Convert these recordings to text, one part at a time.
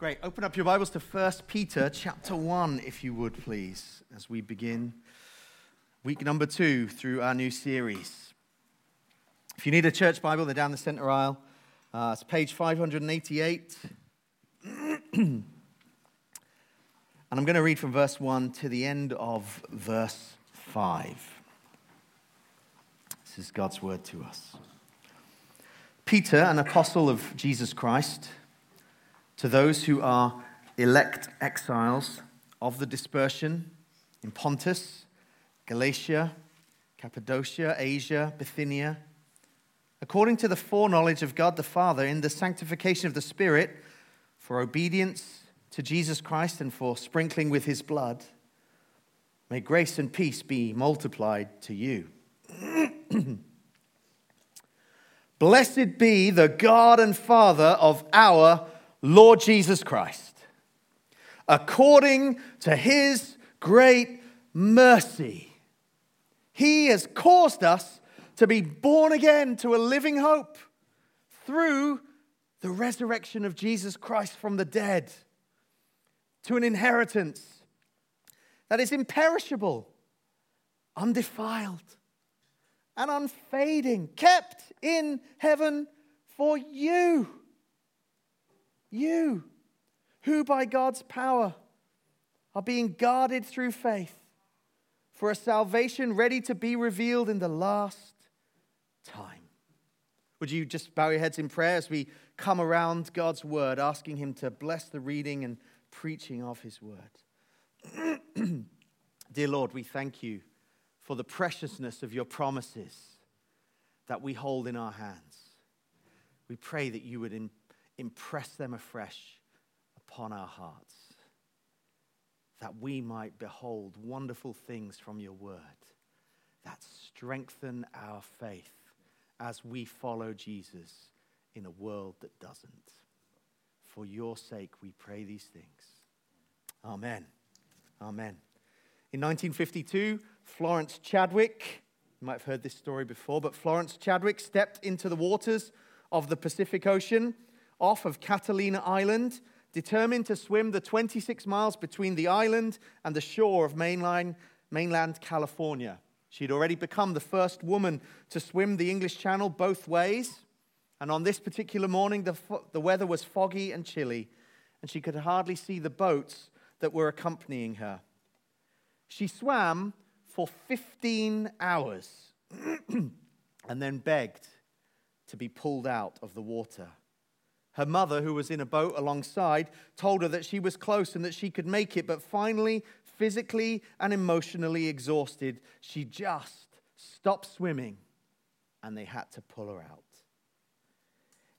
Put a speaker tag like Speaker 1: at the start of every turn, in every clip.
Speaker 1: Great. Open up your Bibles to 1 Peter chapter 1, if you would, please, as we begin week number two through our new series. If you need a church Bible, they're down the center aisle. Uh, it's page 588. and I'm going to read from verse 1 to the end of verse 5. This is God's word to us. Peter, an apostle of Jesus Christ, to those who are elect exiles of the dispersion in Pontus, Galatia, Cappadocia, Asia, Bithynia, according to the foreknowledge of God the Father in the sanctification of the Spirit, for obedience to Jesus Christ and for sprinkling with his blood, may grace and peace be multiplied to you. Blessed be the God and Father of our Lord Jesus Christ, according to his great mercy, he has caused us to be born again to a living hope through the resurrection of Jesus Christ from the dead, to an inheritance that is imperishable, undefiled, and unfading, kept in heaven for you you, who by God's power are being guarded through faith for a salvation ready to be revealed in the last time. Would you just bow your heads in prayer as we come around God's word, asking Him to bless the reading and preaching of His word? Dear Lord, we thank you for the preciousness of your promises that we hold in our hands. We pray that you would impress them afresh upon our hearts, that we might behold wonderful things from your word that strengthen our faith as we follow Jesus in a world that doesn't. For your sake, we pray these things. Amen. Amen. In 1952, Florence Chadwick, you might have heard this story before, but Florence Chadwick stepped into the waters of the Pacific Ocean off of Catalina Island, determined to swim the 26 miles between the island and the shore of mainland, mainland California. She'd already become the first woman to swim the English Channel both ways. And on this particular morning, the, the weather was foggy and chilly, and she could hardly see the boats that were accompanying her. She swam for 15 hours and then begged to be pulled out of the water. Her mother, who was in a boat alongside, told her that she was close and that she could make it, but finally, physically and emotionally exhausted, she just stopped swimming and they had to pull her out.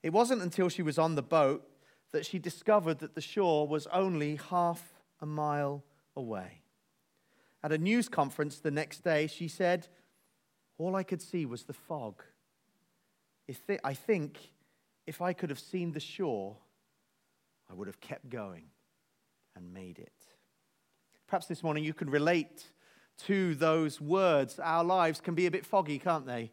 Speaker 1: It wasn't until she was on the boat that she discovered that the shore was only half a mile away. At a news conference the next day, she said, All I could see was the fog. I think if I could have seen the shore, I would have kept going and made it. Perhaps this morning you can relate to those words. Our lives can be a bit foggy, can't they?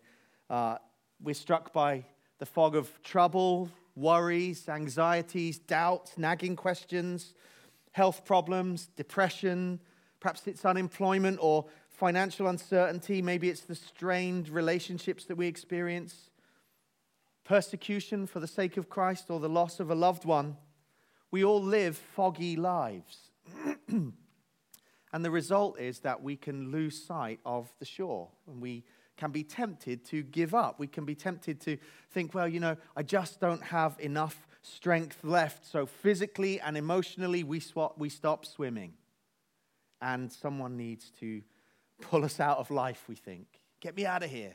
Speaker 1: Uh, we're struck by the fog of trouble, worries, anxieties, doubts, nagging questions, health problems, depression. Perhaps it's unemployment or financial uncertainty. Maybe it's the strained relationships that we experience persecution for the sake of Christ, or the loss of a loved one, we all live foggy lives. and the result is that we can lose sight of the shore and we can be tempted to give up. We can be tempted to think, well, you know, I just don't have enough strength left. So physically and emotionally, we, we stop swimming. And someone needs to pull us out of life, we think. Get me out of here.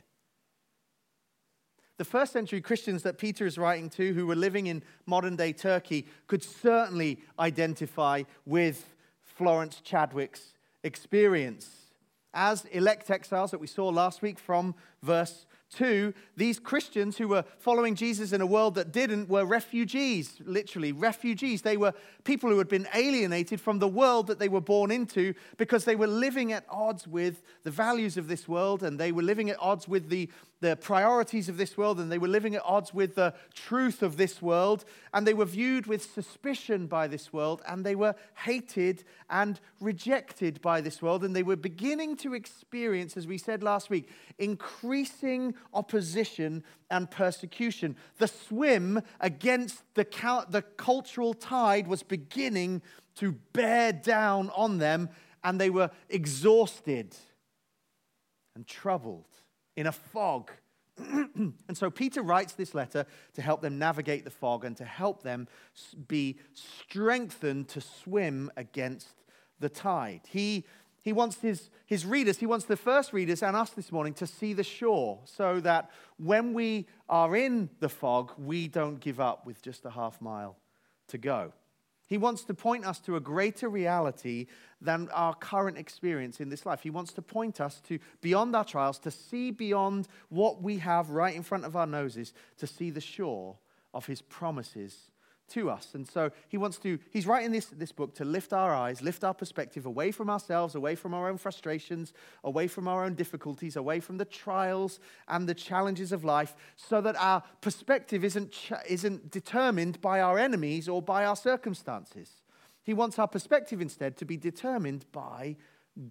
Speaker 1: The first century Christians that Peter is writing to, who were living in modern day Turkey, could certainly identify with Florence Chadwick's experience. As elect exiles that we saw last week from verse 2, these Christians who were following Jesus in a world that didn't were refugees, literally, refugees. They were people who had been alienated from the world that they were born into because they were living at odds with the values of this world and they were living at odds with the the priorities of this world and they were living at odds with the truth of this world and they were viewed with suspicion by this world and they were hated and rejected by this world and they were beginning to experience as we said last week increasing opposition and persecution. The swim against the, the cultural tide was beginning to bear down on them and they were exhausted and troubled in a fog. and so Peter writes this letter to help them navigate the fog and to help them be strengthened to swim against the tide. He, he wants his, his readers, he wants the first readers and us this morning to see the shore so that when we are in the fog, we don't give up with just a half mile to go. He wants to point us to a greater reality than our current experience in this life. He wants to point us to beyond our trials, to see beyond what we have right in front of our noses, to see the shore of his promises to us. And so he wants to, he's writing this, this book to lift our eyes, lift our perspective away from ourselves, away from our own frustrations, away from our own difficulties, away from the trials and the challenges of life, so that our perspective isn't, isn't determined by our enemies or by our circumstances. He wants our perspective instead to be determined by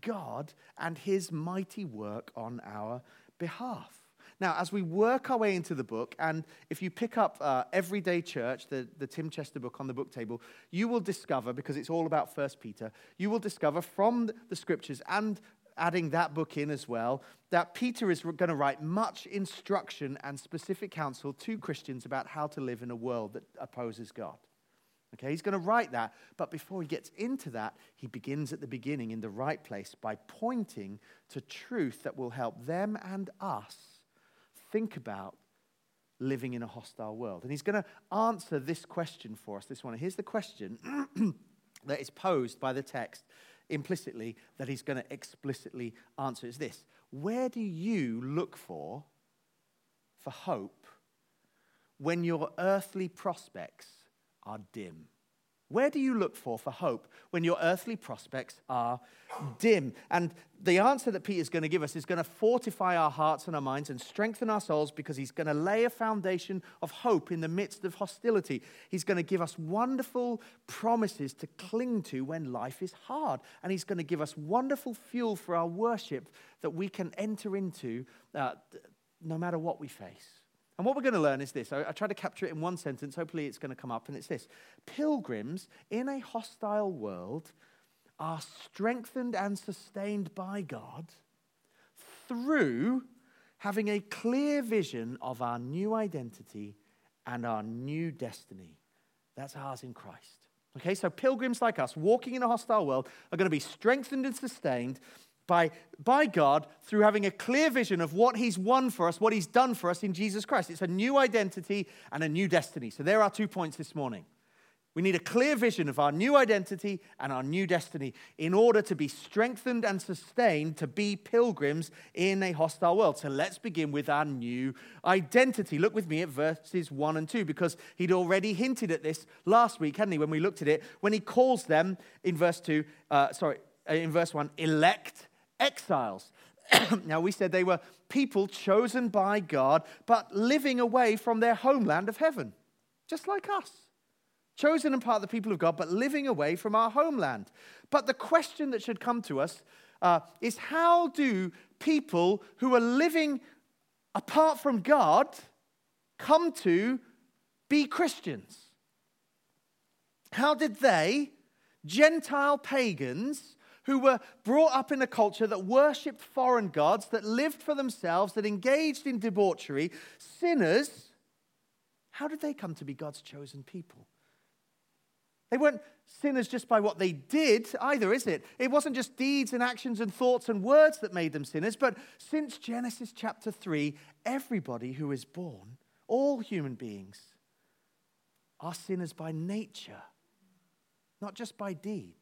Speaker 1: God and his mighty work on our behalf. Now, as we work our way into the book, and if you pick up uh, Everyday Church, the, the Tim Chester book on the book table, you will discover, because it's all about First Peter, you will discover from the scriptures and adding that book in as well, that Peter is going to write much instruction and specific counsel to Christians about how to live in a world that opposes God. Okay, he's going to write that, but before he gets into that, he begins at the beginning in the right place by pointing to truth that will help them and us think about living in a hostile world. And he's going to answer this question for us this one. Here's the question that is posed by the text implicitly that he's going to explicitly answer is this Where do you look for for hope when your earthly prospects are dim? Where do you look for for hope when your earthly prospects are dim? And the answer that Peter's going to give us is going to fortify our hearts and our minds and strengthen our souls because he's going to lay a foundation of hope in the midst of hostility. He's going to give us wonderful promises to cling to when life is hard. And he's going to give us wonderful fuel for our worship that we can enter into uh, no matter what we face. And what we're going to learn is this. I, I try to capture it in one sentence. Hopefully, it's going to come up. And it's this Pilgrims in a hostile world are strengthened and sustained by God through having a clear vision of our new identity and our new destiny. That's ours in Christ. Okay, so pilgrims like us walking in a hostile world are going to be strengthened and sustained by, by God through having a clear vision of what He's won for us, what He's done for us in Jesus Christ. It's a new identity and a new destiny. So there are two points this morning. We need a clear vision of our new identity and our new destiny in order to be strengthened and sustained to be pilgrims in a hostile world. So let's begin with our new identity. Look with me at verses 1 and 2 because he'd already hinted at this last week, hadn't he, when we looked at it, when he calls them in verse 2, uh, sorry, uh, in verse 1, elect exiles. now, we said they were people chosen by God, but living away from their homeland of heaven, just like us. Chosen and part of the people of God, but living away from our homeland. But the question that should come to us uh, is how do people who are living apart from God come to be Christians? How did they, Gentile pagans, who were brought up in a culture that worshipped foreign gods, that lived for themselves, that engaged in debauchery, sinners, how did they come to be God's chosen people? They weren't sinners just by what they did either, is it? It wasn't just deeds and actions and thoughts and words that made them sinners, but since Genesis chapter 3, everybody who is born, all human beings, are sinners by nature, not just by deed.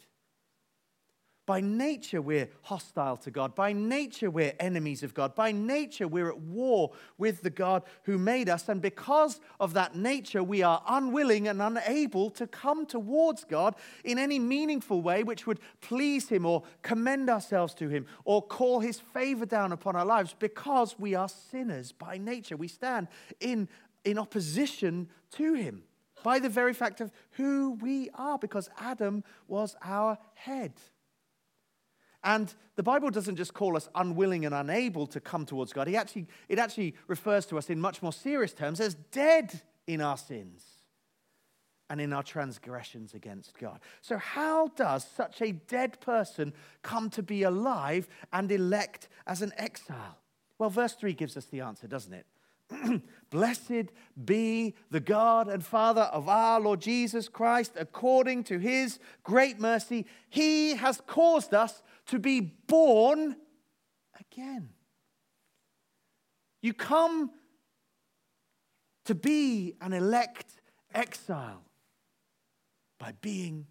Speaker 1: By nature, we're hostile to God. By nature, we're enemies of God. By nature, we're at war with the God who made us. And because of that nature, we are unwilling and unable to come towards God in any meaningful way which would please Him or commend ourselves to Him or call His favor down upon our lives because we are sinners by nature. We stand in, in opposition to Him by the very fact of who we are because Adam was our head. And the Bible doesn't just call us unwilling and unable to come towards God. He actually, it actually refers to us in much more serious terms as dead in our sins and in our transgressions against God. So, how does such a dead person come to be alive and elect as an exile? Well, verse 3 gives us the answer, doesn't it? Blessed be the God and Father of our Lord Jesus Christ, according to his great mercy. He has caused us to be born again. You come to be an elect exile by being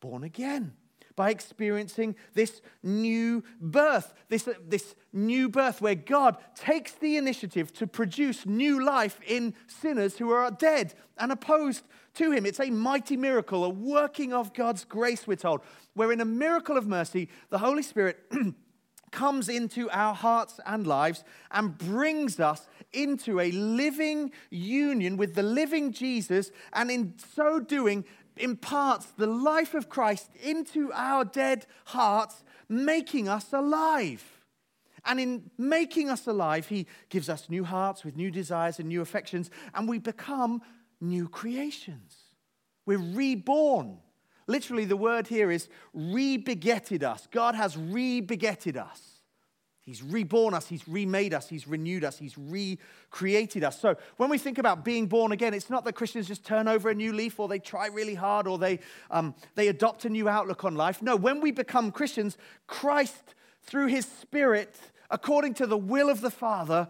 Speaker 1: born again by experiencing this new birth, this, this new birth where God takes the initiative to produce new life in sinners who are dead and opposed to Him. It's a mighty miracle, a working of God's grace, we're told, where in a miracle of mercy, the Holy Spirit. comes into our hearts and lives and brings us into a living union with the living Jesus, and in so doing, imparts the life of Christ into our dead hearts, making us alive. And in making us alive, He gives us new hearts with new desires and new affections, and we become new creations. We're reborn. Literally, the word here is rebegetted us. God has rebegetted us. He's reborn us, He's remade us, He's renewed us, He's recreated us. So when we think about being born again, it's not that Christians just turn over a new leaf or they try really hard or they, um, they adopt a new outlook on life. No, when we become Christians, Christ, through His Spirit, according to the will of the Father,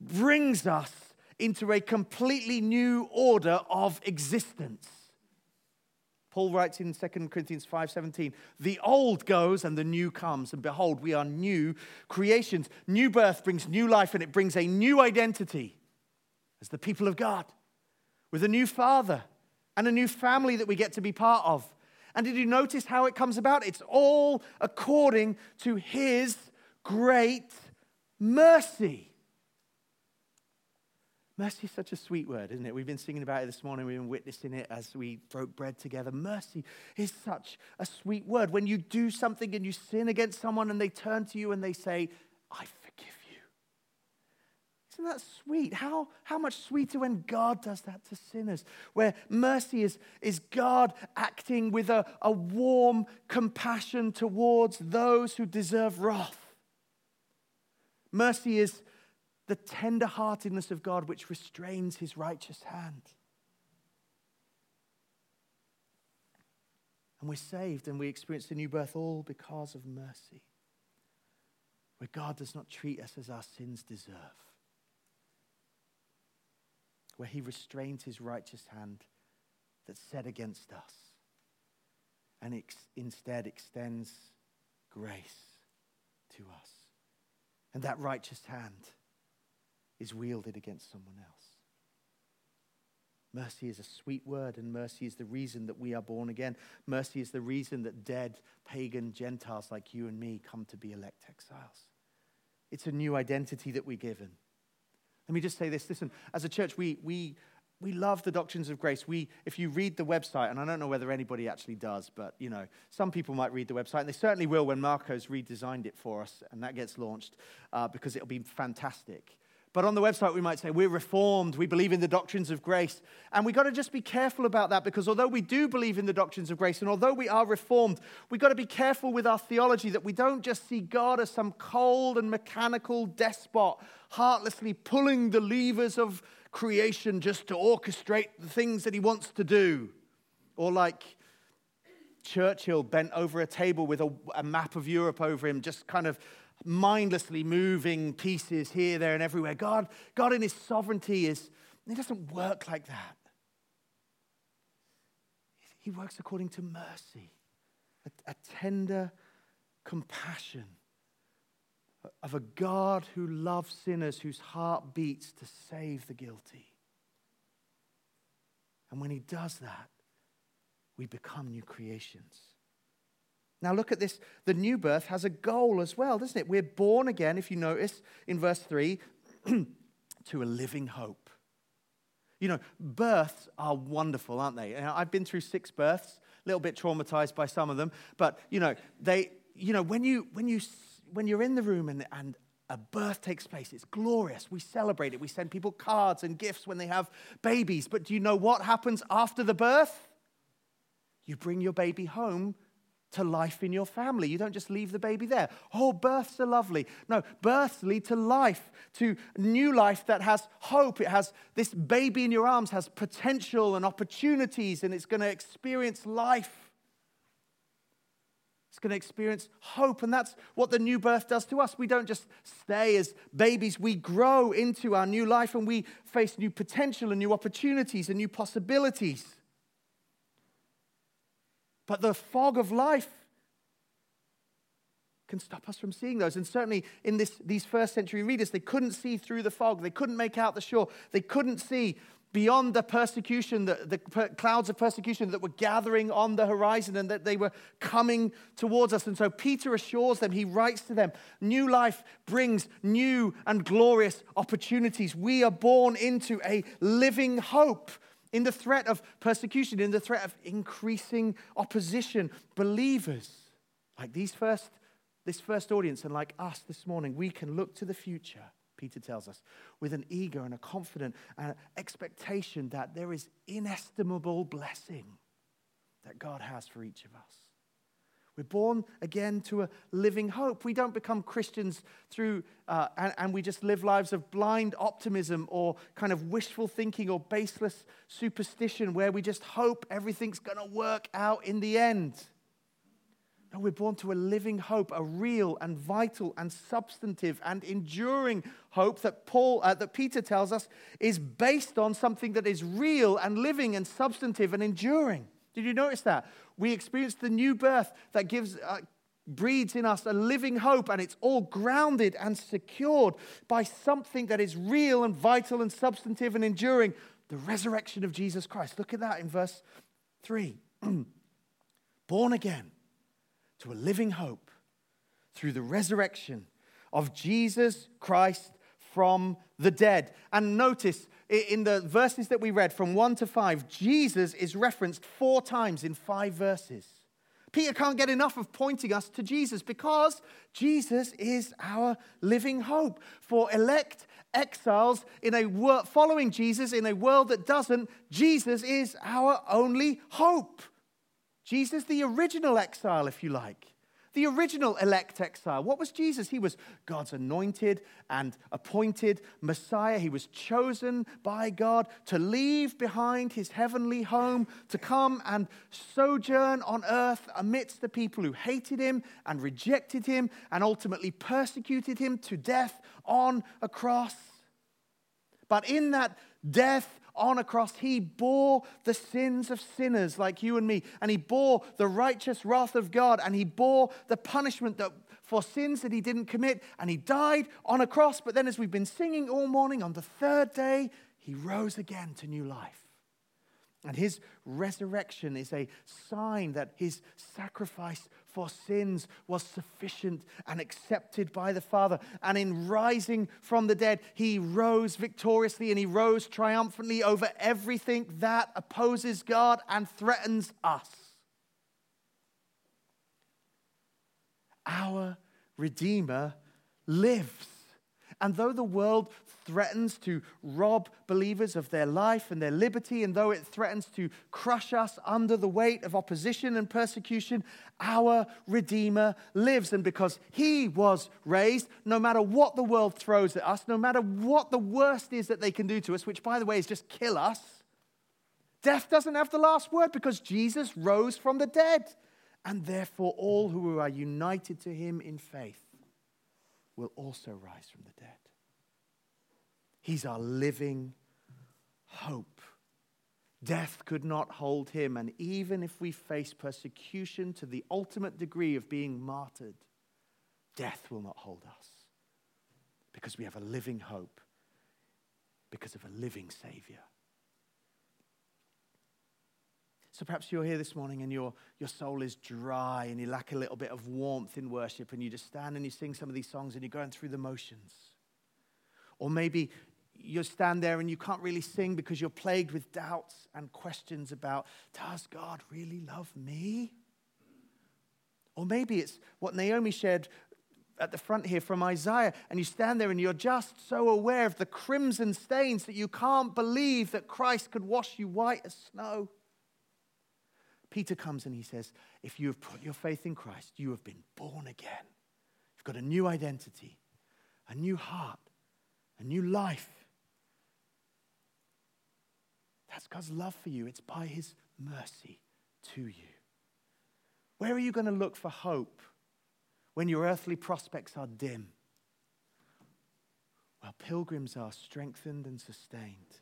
Speaker 1: brings us into a completely new order of existence. Paul writes in 2 Corinthians 5:17, "The old goes and the new comes, and behold, we are new creations. New birth brings new life and it brings a new identity as the people of God with a new father and a new family that we get to be part of. And did you notice how it comes about? It's all according to his great mercy. Mercy is such a sweet word, isn't it? We've been singing about it this morning. We've been witnessing it as we broke bread together. Mercy is such a sweet word. When you do something and you sin against someone and they turn to you and they say, I forgive you. Isn't that sweet? How, how much sweeter when God does that to sinners? Where mercy is, is God acting with a, a warm compassion towards those who deserve wrath. Mercy is the tenderheartedness of God which restrains his righteous hand. And we're saved and we experience the new birth all because of mercy, where God does not treat us as our sins deserve, where he restrains his righteous hand that's set against us and ex- instead extends grace to us. And that righteous hand is wielded against someone else. Mercy is a sweet word, and mercy is the reason that we are born again. Mercy is the reason that dead pagan Gentiles like you and me come to be elect exiles. It's a new identity that we're given. Let me just say this listen, as a church, we, we, we love the doctrines of grace. We, if you read the website, and I don't know whether anybody actually does, but you know, some people might read the website, and they certainly will when Marco's redesigned it for us, and that gets launched uh, because it'll be fantastic. But on the website, we might say, we're reformed, we believe in the doctrines of grace. And we've got to just be careful about that because although we do believe in the doctrines of grace and although we are reformed, we've got to be careful with our theology that we don't just see God as some cold and mechanical despot, heartlessly pulling the levers of creation just to orchestrate the things that he wants to do. Or like Churchill bent over a table with a, a map of Europe over him, just kind of mindlessly moving pieces here, there, and everywhere. God, God in His sovereignty is, He doesn't work like that. He works according to mercy, a, a tender compassion of a God who loves sinners, whose heart beats to save the guilty. And when he does that, we become new creations. Now, look at this. The new birth has a goal as well, doesn't it? We're born again, if you notice in verse 3, to a living hope. You know, births are wonderful, aren't they? I've been through six births, a little bit traumatized by some of them, but you know, they, you know, when you when you when you're in the room and, and a birth takes place, it's glorious. We celebrate it. We send people cards and gifts when they have babies. But do you know what happens after the birth? You bring your baby home to life in your family. You don't just leave the baby there. Oh, births are lovely. No, births lead to life, to new life that has hope. It has this baby in your arms has potential and opportunities, and it's going to experience life. It's going to experience hope, and that's what the new birth does to us. We don't just stay as babies, we grow into our new life and we face new potential and new opportunities and new possibilities. But the fog of life can stop us from seeing those. And certainly in this, these first century readers, they couldn't see through the fog. They couldn't make out the shore. They couldn't see beyond the persecution, the, the per- clouds of persecution that were gathering on the horizon and that they were coming towards us. And so Peter assures them, he writes to them, new life brings new and glorious opportunities. We are born into a living hope in the threat of persecution, in the threat of increasing opposition, believers like these first, this first audience and like us this morning, we can look to the future, Peter tells us, with an eager and a confident expectation that there is inestimable blessing that God has for each of us. We're born again to a living hope. We don't become Christians through, uh, and, and, we just live lives of blind optimism or kind of wishful thinking or baseless superstition where we just hope everything's going to work out in the end. No, we're born to a living hope, a real and vital and substantive and enduring hope that Paul, uh, that Peter tells us is based on something that is real and living and substantive and enduring. Did you notice that? We experience the new birth that gives, uh, breeds in us a living hope, and it's all grounded and secured by something that is real and vital and substantive and enduring the resurrection of Jesus Christ. Look at that in verse 3. Born again to a living hope through the resurrection of Jesus Christ from the dead. And notice in the verses that we read from 1 to 5, Jesus is referenced four times in five verses. Peter can't get enough of pointing us to Jesus because Jesus is our living hope. For elect exiles in a world following Jesus in a world that doesn't, Jesus is our only hope. Jesus, the original exile, if you like. The original elect exile. What was Jesus? He was God's anointed and appointed Messiah. He was chosen by God to leave behind his heavenly home, to come and sojourn on earth amidst the people who hated him and rejected him and ultimately persecuted him to death on a cross. But in that death on a cross, he bore the sins of sinners like you and me, and he bore the righteous wrath of God, and he bore the punishment that, for sins that he didn't commit, and he died on a cross. But then, as we've been singing all morning, on the third day, he rose again to new life. And his resurrection is a sign that his sacrifice for sins was sufficient and accepted by the Father. And in rising from the dead, he rose victoriously and he rose triumphantly over everything that opposes God and threatens us. Our Redeemer lives. And though the world threatens to rob believers of their life and their liberty, and though it threatens to crush us under the weight of opposition and persecution, our Redeemer lives. And because He was raised, no matter what the world throws at us, no matter what the worst is that they can do to us, which, by the way, is just kill us, death doesn't have the last word because Jesus rose from the dead. And therefore, all who are united to Him in faith will also rise from the dead. He's our living hope. Death could not hold him, and even if we face persecution to the ultimate degree of being martyred, death will not hold us because we have a living hope, because of a living Savior. So perhaps you're here this morning and your, your soul is dry and you lack a little bit of warmth in worship and you just stand and you sing some of these songs and you're going through the motions. Or maybe you stand there and you can't really sing because you're plagued with doubts and questions about, does God really love me? Or maybe it's what Naomi shared at the front here from Isaiah, and you stand there and you're just so aware of the crimson stains that you can't believe that Christ could wash you white as snow. Peter comes and he says, If you have put your faith in Christ, you have been born again. You've got a new identity, a new heart, a new life. That's God's love for you. It's by his mercy to you. Where are you going to look for hope when your earthly prospects are dim? Well, pilgrims are strengthened and sustained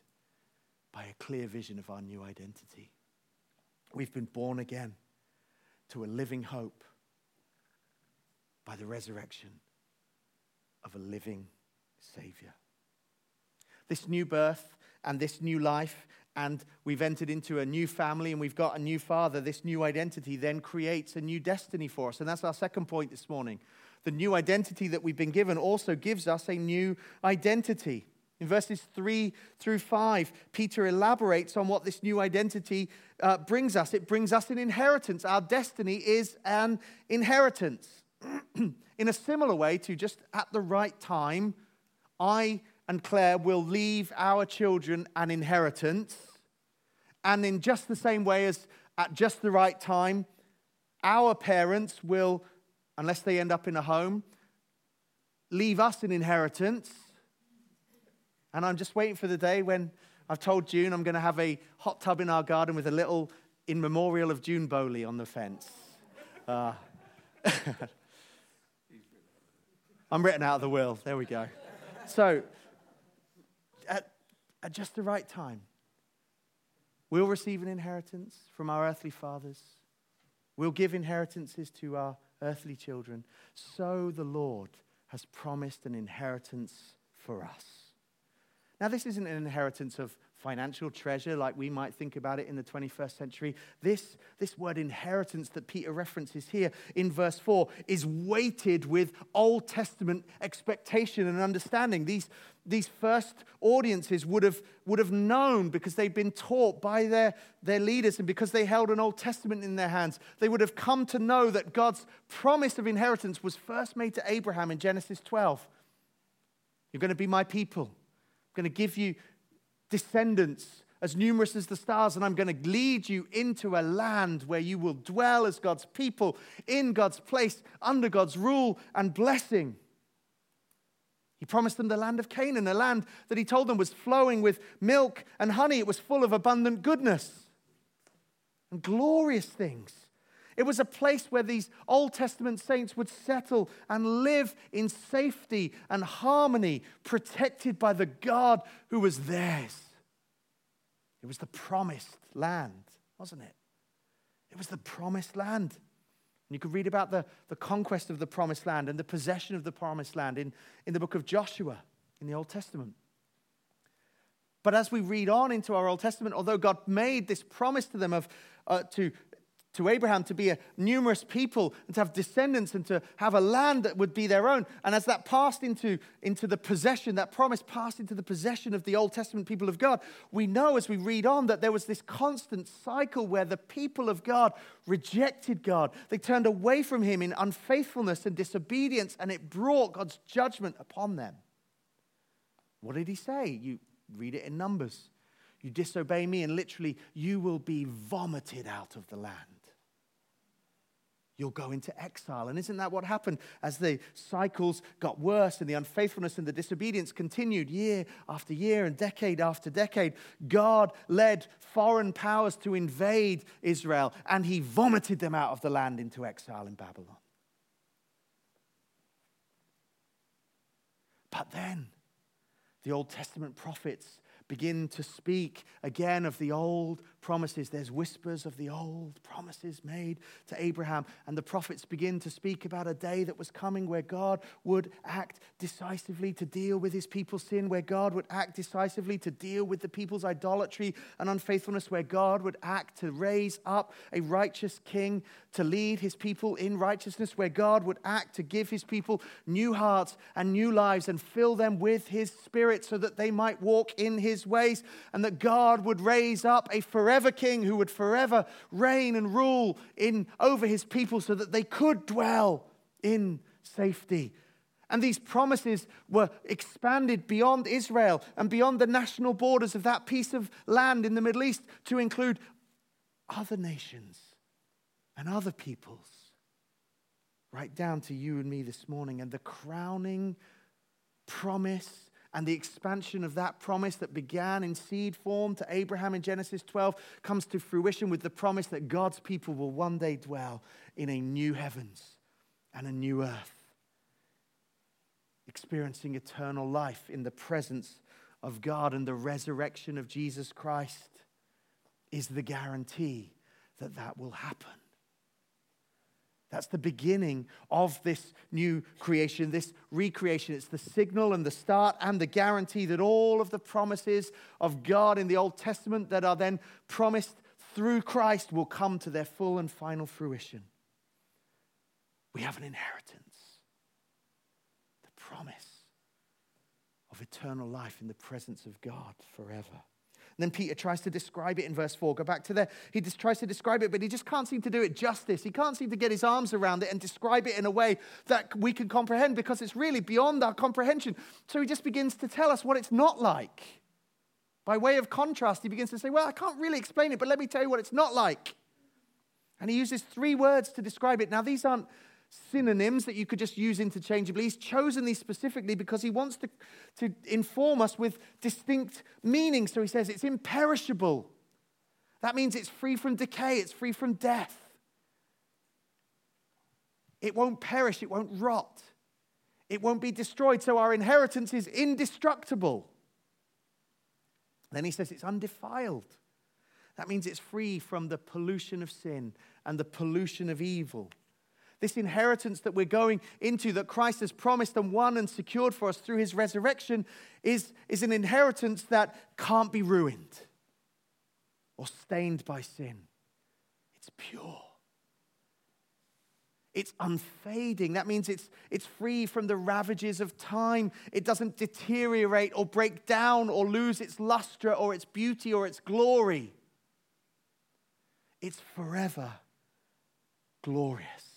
Speaker 1: by a clear vision of our new identity. We've been born again to a living hope by the resurrection of a living Savior. This new birth and this new life, and we've entered into a new family and we've got a new father, this new identity then creates a new destiny for us. And that's our second point this morning. The new identity that we've been given also gives us a new identity. In verses 3 through 5, Peter elaborates on what this new identity uh, brings us. It brings us an inheritance. Our destiny is an inheritance. in a similar way to just at the right time, I and Claire will leave our children an inheritance. And in just the same way as at just the right time, our parents will, unless they end up in a home, leave us an inheritance and I'm just waiting for the day when I've told June I'm going to have a hot tub in our garden with a little in memorial of June Bowley on the fence. Uh, I'm written out of the will. There we go. So, at, at just the right time, we'll receive an inheritance from our earthly fathers. We'll give inheritances to our earthly children. So the Lord has promised an inheritance for us. Now, this isn't an inheritance of financial treasure like we might think about it in the 21st century. This, this word inheritance that Peter references here in verse 4 is weighted with Old Testament expectation and understanding. These, these first audiences would have, would have known because they'd been taught by their, their leaders and because they held an Old Testament in their hands. They would have come to know that God's promise of inheritance was first made to Abraham in Genesis 12. You're going to be my people. I'm going to give you descendants as numerous as the stars, and I'm going to lead you into a land where you will dwell as God's people, in God's place, under God's rule and blessing. He promised them the land of Canaan, a land that he told them was flowing with milk and honey. It was full of abundant goodness and glorious things. It was a place where these Old Testament saints would settle and live in safety and harmony, protected by the God who was theirs. It was the promised land, wasn't it? It was the promised land. And you can read about the, the conquest of the promised land and the possession of the promised land in, in the book of Joshua in the Old Testament. But as we read on into our Old Testament, although God made this promise to them of uh, to to Abraham to be a numerous people and to have descendants and to have a land that would be their own. And as that passed into, into the possession, that promise passed into the possession of the Old Testament people of God, we know as we read on that there was this constant cycle where the people of God rejected God. They turned away from Him in unfaithfulness and disobedience, and it brought God's judgment upon them. What did He say? You read it in Numbers. You disobey me, and literally, you will be vomited out of the land you'll go into exile. And isn't that what happened as the cycles got worse and the unfaithfulness and the disobedience continued year after year and decade after decade? God led foreign powers to invade Israel and he vomited them out of the land into exile in Babylon. But then the Old Testament prophets begin to speak again of the old promises. There's whispers of the old promises made to Abraham, and the prophets begin to speak about a day that was coming where God would act decisively to deal with his people's sin, where God would act decisively to deal with the people's idolatry and unfaithfulness, where God would act to raise up a righteous king to lead his people in righteousness, where God would act to give his people new hearts and new lives and fill them with his spirit so that they might walk in his ways, and that God would raise up a forever king who would forever reign and rule in over his people so that they could dwell in safety. And these promises were expanded beyond Israel and beyond the national borders of that piece of land in the Middle East to include other nations and other peoples, right down to you and me this morning. And the crowning promise and the expansion of that promise that began in seed form to Abraham in Genesis 12 comes to fruition with the promise that God's people will one day dwell in a new heavens and a new earth, experiencing eternal life in the presence of God and the resurrection of Jesus Christ is the guarantee that that will happen. That's the beginning of this new creation, this recreation. It's the signal and the start and the guarantee that all of the promises of God in the Old Testament that are then promised through Christ will come to their full and final fruition. We have an inheritance, the promise of eternal life in the presence of God forever. Then Peter tries to describe it in verse 4. Go back to there. He just tries to describe it, but he just can't seem to do it justice. He can't seem to get his arms around it and describe it in a way that we can comprehend because it's really beyond our comprehension. So he just begins to tell us what it's not like. By way of contrast, he begins to say, Well, I can't really explain it, but let me tell you what it's not like. And he uses three words to describe it. Now, these aren't synonyms that you could just use interchangeably. He's chosen these specifically because he wants to, to inform us with distinct meanings. So he says it's imperishable. That means it's free from decay, it's free from death. It won't perish, it won't rot, it won't be destroyed. So our inheritance is indestructible. Then he says it's undefiled. That means it's free from the pollution of sin and the pollution of evil. This inheritance that we're going into, that Christ has promised and won and secured for us through his resurrection, is, is an inheritance that can't be ruined or stained by sin. It's pure. It's unfading. That means it's, it's free from the ravages of time. It doesn't deteriorate or break down or lose its luster or its beauty or its glory. It's forever glorious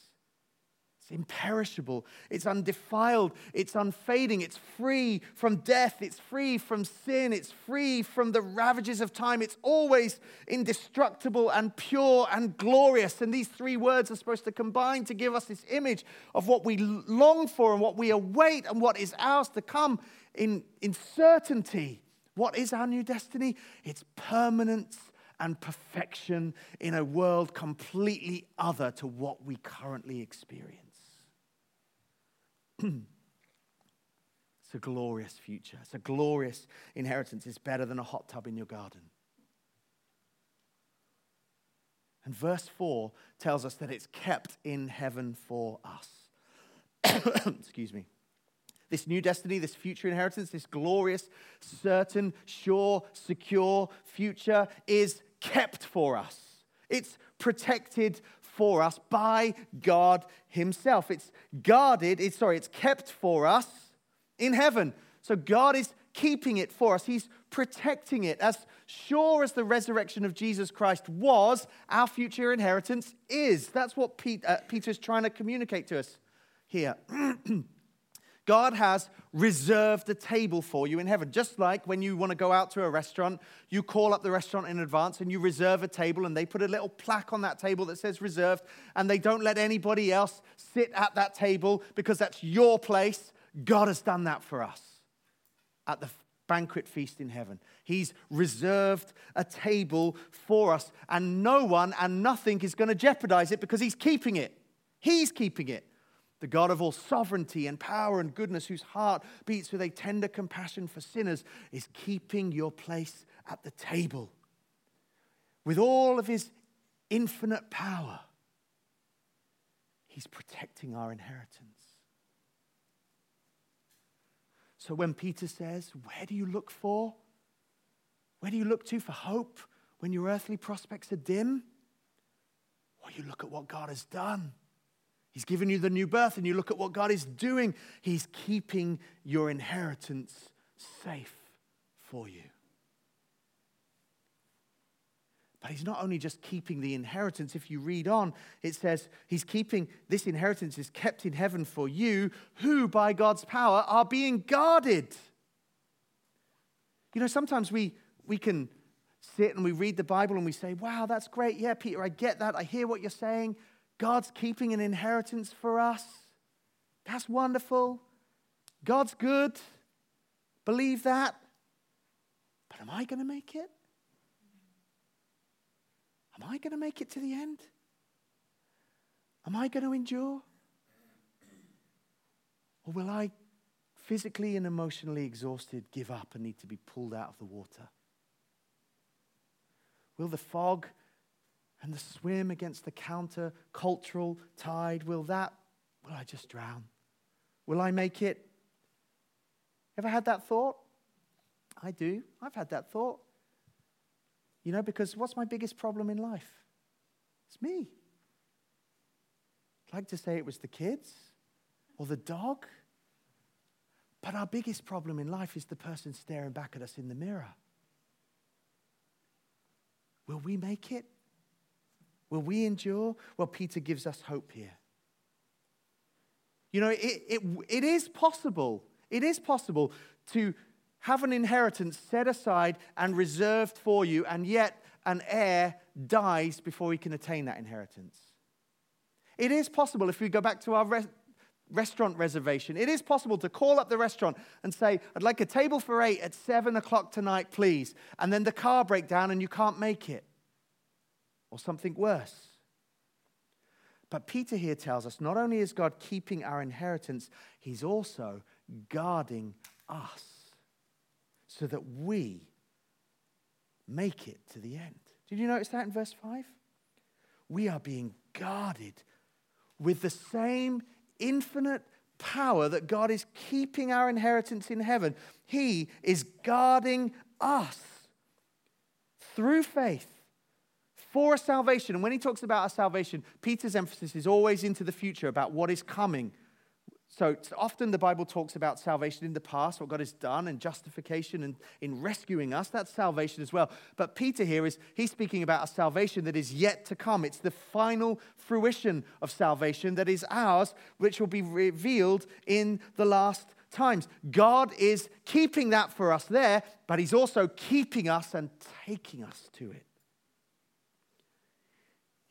Speaker 1: imperishable, it's undefiled, it's unfading, it's free from death, it's free from sin, it's free from the ravages of time, it's always indestructible and pure and glorious. And these three words are supposed to combine to give us this image of what we long for and what we await and what is ours to come in, in certainty. What is our new destiny? It's permanence and perfection in a world completely other to what we currently experience. it's a glorious future. It's a glorious inheritance. It's better than a hot tub in your garden. And verse 4 tells us that it's kept in heaven for us. Excuse me. This new destiny, this future inheritance, this glorious, certain, sure, secure future is kept for us. It's protected for us by God Himself. It's guarded, it's sorry, it's kept for us in heaven. So God is keeping it for us. He's protecting it. As sure as the resurrection of Jesus Christ was, our future inheritance is. That's what Pete, uh, Peter's trying to communicate to us here. God has reserved a table for you in heaven. Just like when you want to go out to a restaurant, you call up the restaurant in advance and you reserve a table, and they put a little plaque on that table that says reserved, and they don't let anybody else sit at that table because that's your place. God has done that for us at the banquet feast in heaven. He's reserved a table for us, and no one and nothing is going to jeopardize it because He's keeping it. He's keeping it the God of all sovereignty and power and goodness, whose heart beats with a tender compassion for sinners, is keeping your place at the table. with all of his infinite power, he's protecting our inheritance. So when Peter says, Where do you look for? Where do you look to for hope when your earthly prospects are dim? Well, you look at what God has done. He's given you the new birth, and you look at what God is doing. He's keeping your inheritance safe for you. But he's not only just keeping the inheritance. If you read on, it says he's keeping this inheritance is kept in heaven for you, who by God's power are being guarded. You know, sometimes we, we can sit and we read the Bible and we say, wow, that's great. Yeah, Peter, I get that. I hear what you're saying. God's keeping an inheritance for us. That's wonderful. God's good. Believe that. But am I going to make it? Am I going to make it to the end? Am I going to endure? Or will I, physically and emotionally exhausted, give up and need to be pulled out of the water? Will the fog and the swim against the counter cultural tide, will that, will I just drown? Will I make it? Ever had that thought? I do. I've had that thought. You know, because what's my biggest problem in life? It's me. I'd like to say it was the kids or the dog. But our biggest problem in life is the person staring back at us in the mirror. Will we make it? Will we endure? Well, Peter gives us hope here. You know, it, it, it is possible. It is possible to have an inheritance set aside and reserved for you, and yet an heir dies before he can attain that inheritance. It is possible, if we go back to our re- restaurant reservation, it is possible to call up the restaurant and say, I'd like a table for eight at seven o'clock tonight, please. And then the car break down and you can't make it. Or something worse. But Peter here tells us not only is God keeping our inheritance, he's also guarding us so that we make it to the end. Did you notice that in verse 5? We are being guarded with the same infinite power that God is keeping our inheritance in heaven. He is guarding us through faith for a salvation. And when he talks about our salvation, Peter's emphasis is always into the future about what is coming so often the Bible talks about salvation in the past, what God has done, and justification and in rescuing us. That's salvation as well. But Peter here is he's speaking about a salvation that is yet to come. It's the final fruition of salvation that is ours, which will be revealed in the last times. God is keeping that for us there, but He's also keeping us and taking us to it.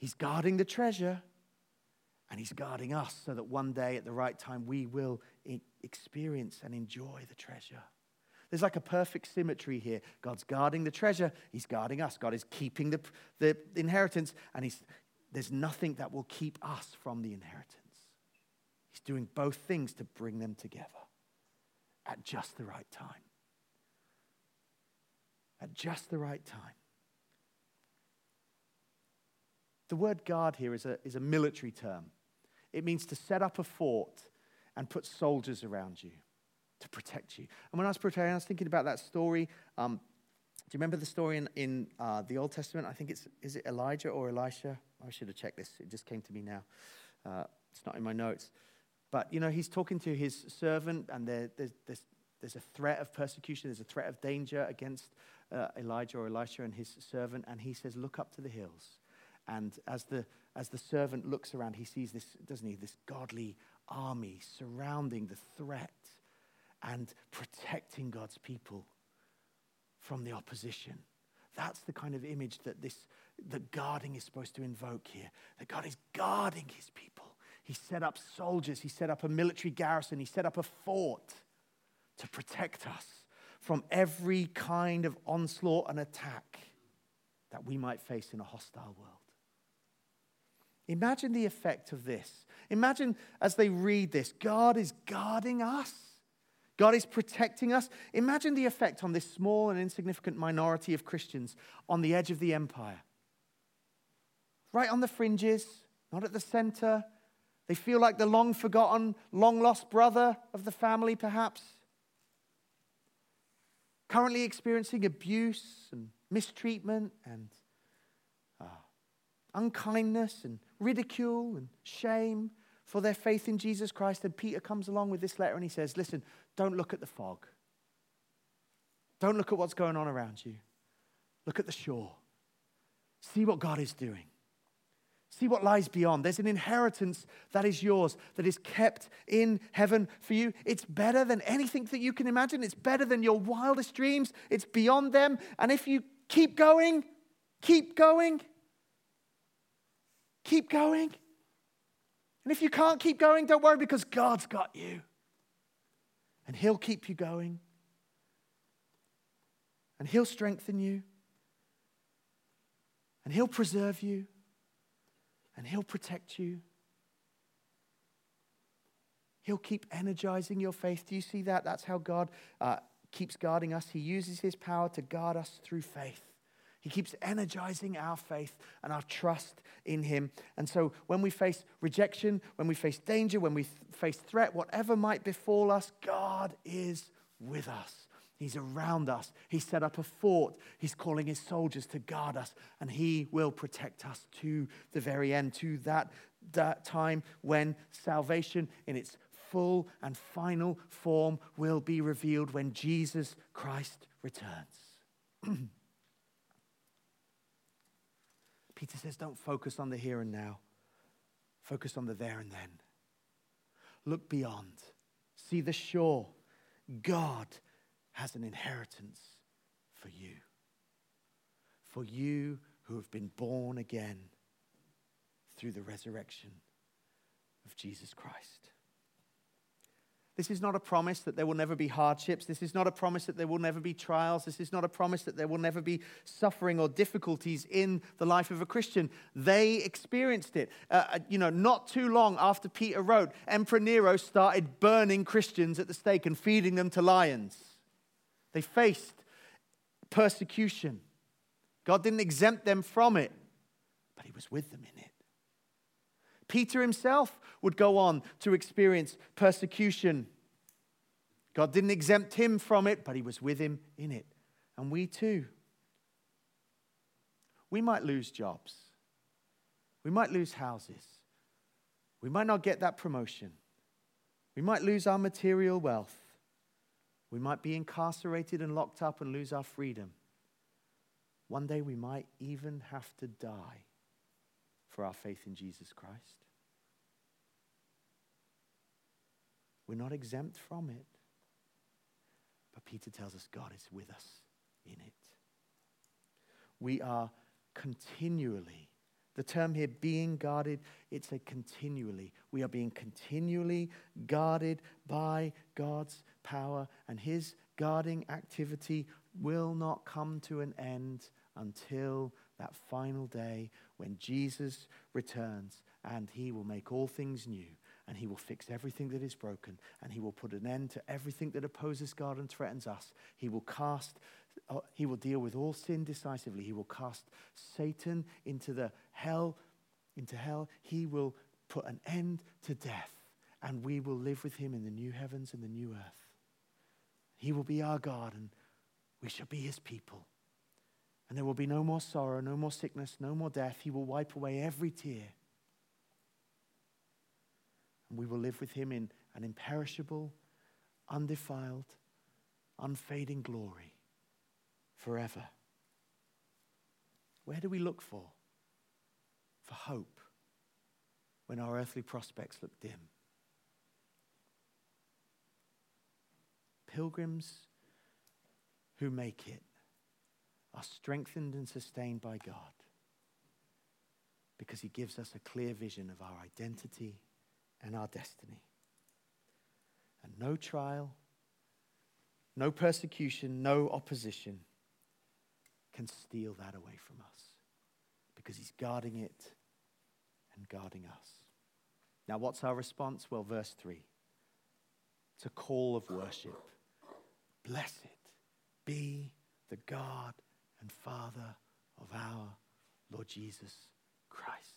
Speaker 1: He's guarding the treasure and He's guarding us so that one day at the right time we will experience and enjoy the treasure. There's like a perfect symmetry here. God's guarding the treasure, He's guarding us. God is keeping the, the inheritance, and he's, there's nothing that will keep us from the inheritance. He's doing both things to bring them together at just the right time. At just the right time. The word guard here is a, is a military term. It means to set up a fort and put soldiers around you to protect you. And when I was preparing, I was thinking about that story. Um, do you remember the story in, in uh, the Old Testament? I think it's, is it Elijah or Elisha? I should have checked this. It just came to me now. Uh, it's not in my notes. But, you know, he's talking to his servant, and there, there's, there's, there's, a threat of persecution, there's a threat of danger against uh, Elijah or Elisha and his servant. And he says, Look up to the hills. And as the as the servant looks around, he sees this, doesn't he, this godly army surrounding the threat and protecting God's people from the opposition. That's the kind of image that this the guarding is supposed to invoke here. That God is guarding his people. He set up soldiers, he set up a military garrison, he set up a fort to protect us from every kind of onslaught and attack that we might face in a hostile world. Imagine the effect of this. Imagine as they read this, God is guarding us. God is protecting us. Imagine the effect on this small and insignificant minority of Christians on the edge of the empire. right on the fringes, not at the center. They feel like the long forgotten, long lost brother of the family, perhaps. Currently experiencing abuse and mistreatment and uh, unkindness and ridicule and shame for their faith in Jesus Christ. And Peter comes along with this letter and he says, Listen, don't look at the fog. Don't look at what's going on around you. Look at the shore. See what God is doing. See what lies beyond. There's an inheritance that is yours, that is kept in heaven for you. It's better than anything that you can imagine. It's better than your wildest dreams. It's beyond them. And if you keep going, keep going, keep going. And if you can't keep going, don't worry because God's got you. And He'll keep you going. And He'll strengthen you. And He'll preserve you. And He'll protect you. He'll keep energizing your faith. Do you see that? That's how God uh, keeps guarding us. He uses His power to guard us through faith. He keeps energizing our faith and our trust in Him. And so when we face rejection, when we face danger, when we th- face threat, whatever might befall us, God is with us. He's around us. He's set up a fort. He's calling his soldiers to guard us, and he will protect us to the very end, to that, that time when salvation in its full and final form will be revealed when Jesus Christ returns. Peter says, don't focus on the here and now, focus on the there and then. Look beyond, see the shore. God has an inheritance for you, for you who have been born again through the resurrection of Jesus Christ. This is not a promise that there will never be hardships. This is not a promise that there will never be trials. This is not a promise that there will never be suffering or difficulties in the life of a Christian. They experienced it. Uh, uh, you know, not too long after Peter wrote, Emperor Nero started burning Christians at the stake and feeding them to lions. They faced persecution. God didn't exempt them from it, but He was with them in it. Peter himself would go on to experience persecution. God didn't exempt him from it, but he was with him in it. And we too. We might lose jobs. We might lose houses. We might not get that promotion. We might lose our material wealth. We might be incarcerated and locked up and lose our freedom. One day we might even have to die for our faith in Jesus Christ. We're not exempt from it. But Peter tells us God is with us in it. We are continually, the term here, being guarded, it's a continually. We are being continually guarded by God's power, and his guarding activity will not come to an end until that final day when Jesus returns and he will make all things new and he will fix everything that is broken and he will put an end to everything that opposes God and threatens us. He will cast uh, he will deal with all sin decisively. He will cast Satan into the hell into hell. He will put an end to death and we will live with him in the new heavens and the new earth. He will be our God and we shall be his people. And there will be no more sorrow, no more sickness, no more death. He will wipe away every tear. And we will live with him in an imperishable, undefiled, unfading glory forever. Where do we look for? For hope when our earthly prospects look dim. Pilgrims who make it are strengthened and sustained by God because He gives us a clear vision of our identity and our destiny. And no trial, no persecution, no opposition can steal that away from us because He's guarding it and guarding us. Now, what's our response? Well, verse 3 it's a call of worship. Blessed be the God and Father of our Lord Jesus Christ.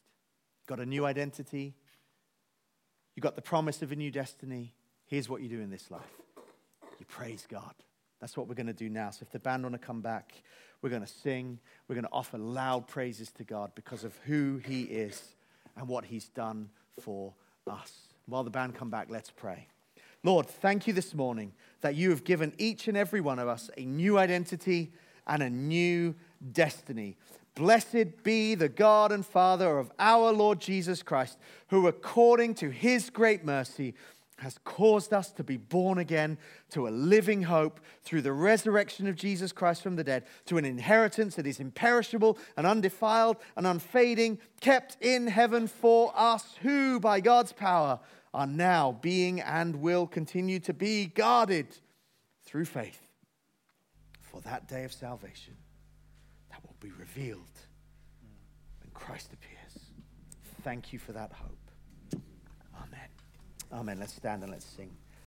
Speaker 1: got a new identity, you got the promise of a new destiny. Here's what you do in this life you praise God. That's what we're going to do now. So if the band want to come back, we're going to sing. We're going to offer loud praises to God because of who He is and what He's done for us. While the band come back, let's pray. Lord, thank you this morning that you have given each and every one of us a new identity and a new destiny. Blessed be the God and Father of our Lord Jesus Christ, who according to his great mercy has caused us to be born again to a living hope through the resurrection of Jesus Christ from the dead, to an inheritance that is imperishable and undefiled and unfading, kept in heaven for us, who by God's power are now being and will continue to be guarded through faith for that day of salvation that will be revealed when Christ appears. Thank you for that hope. Amen. Amen. Let's stand and let's sing.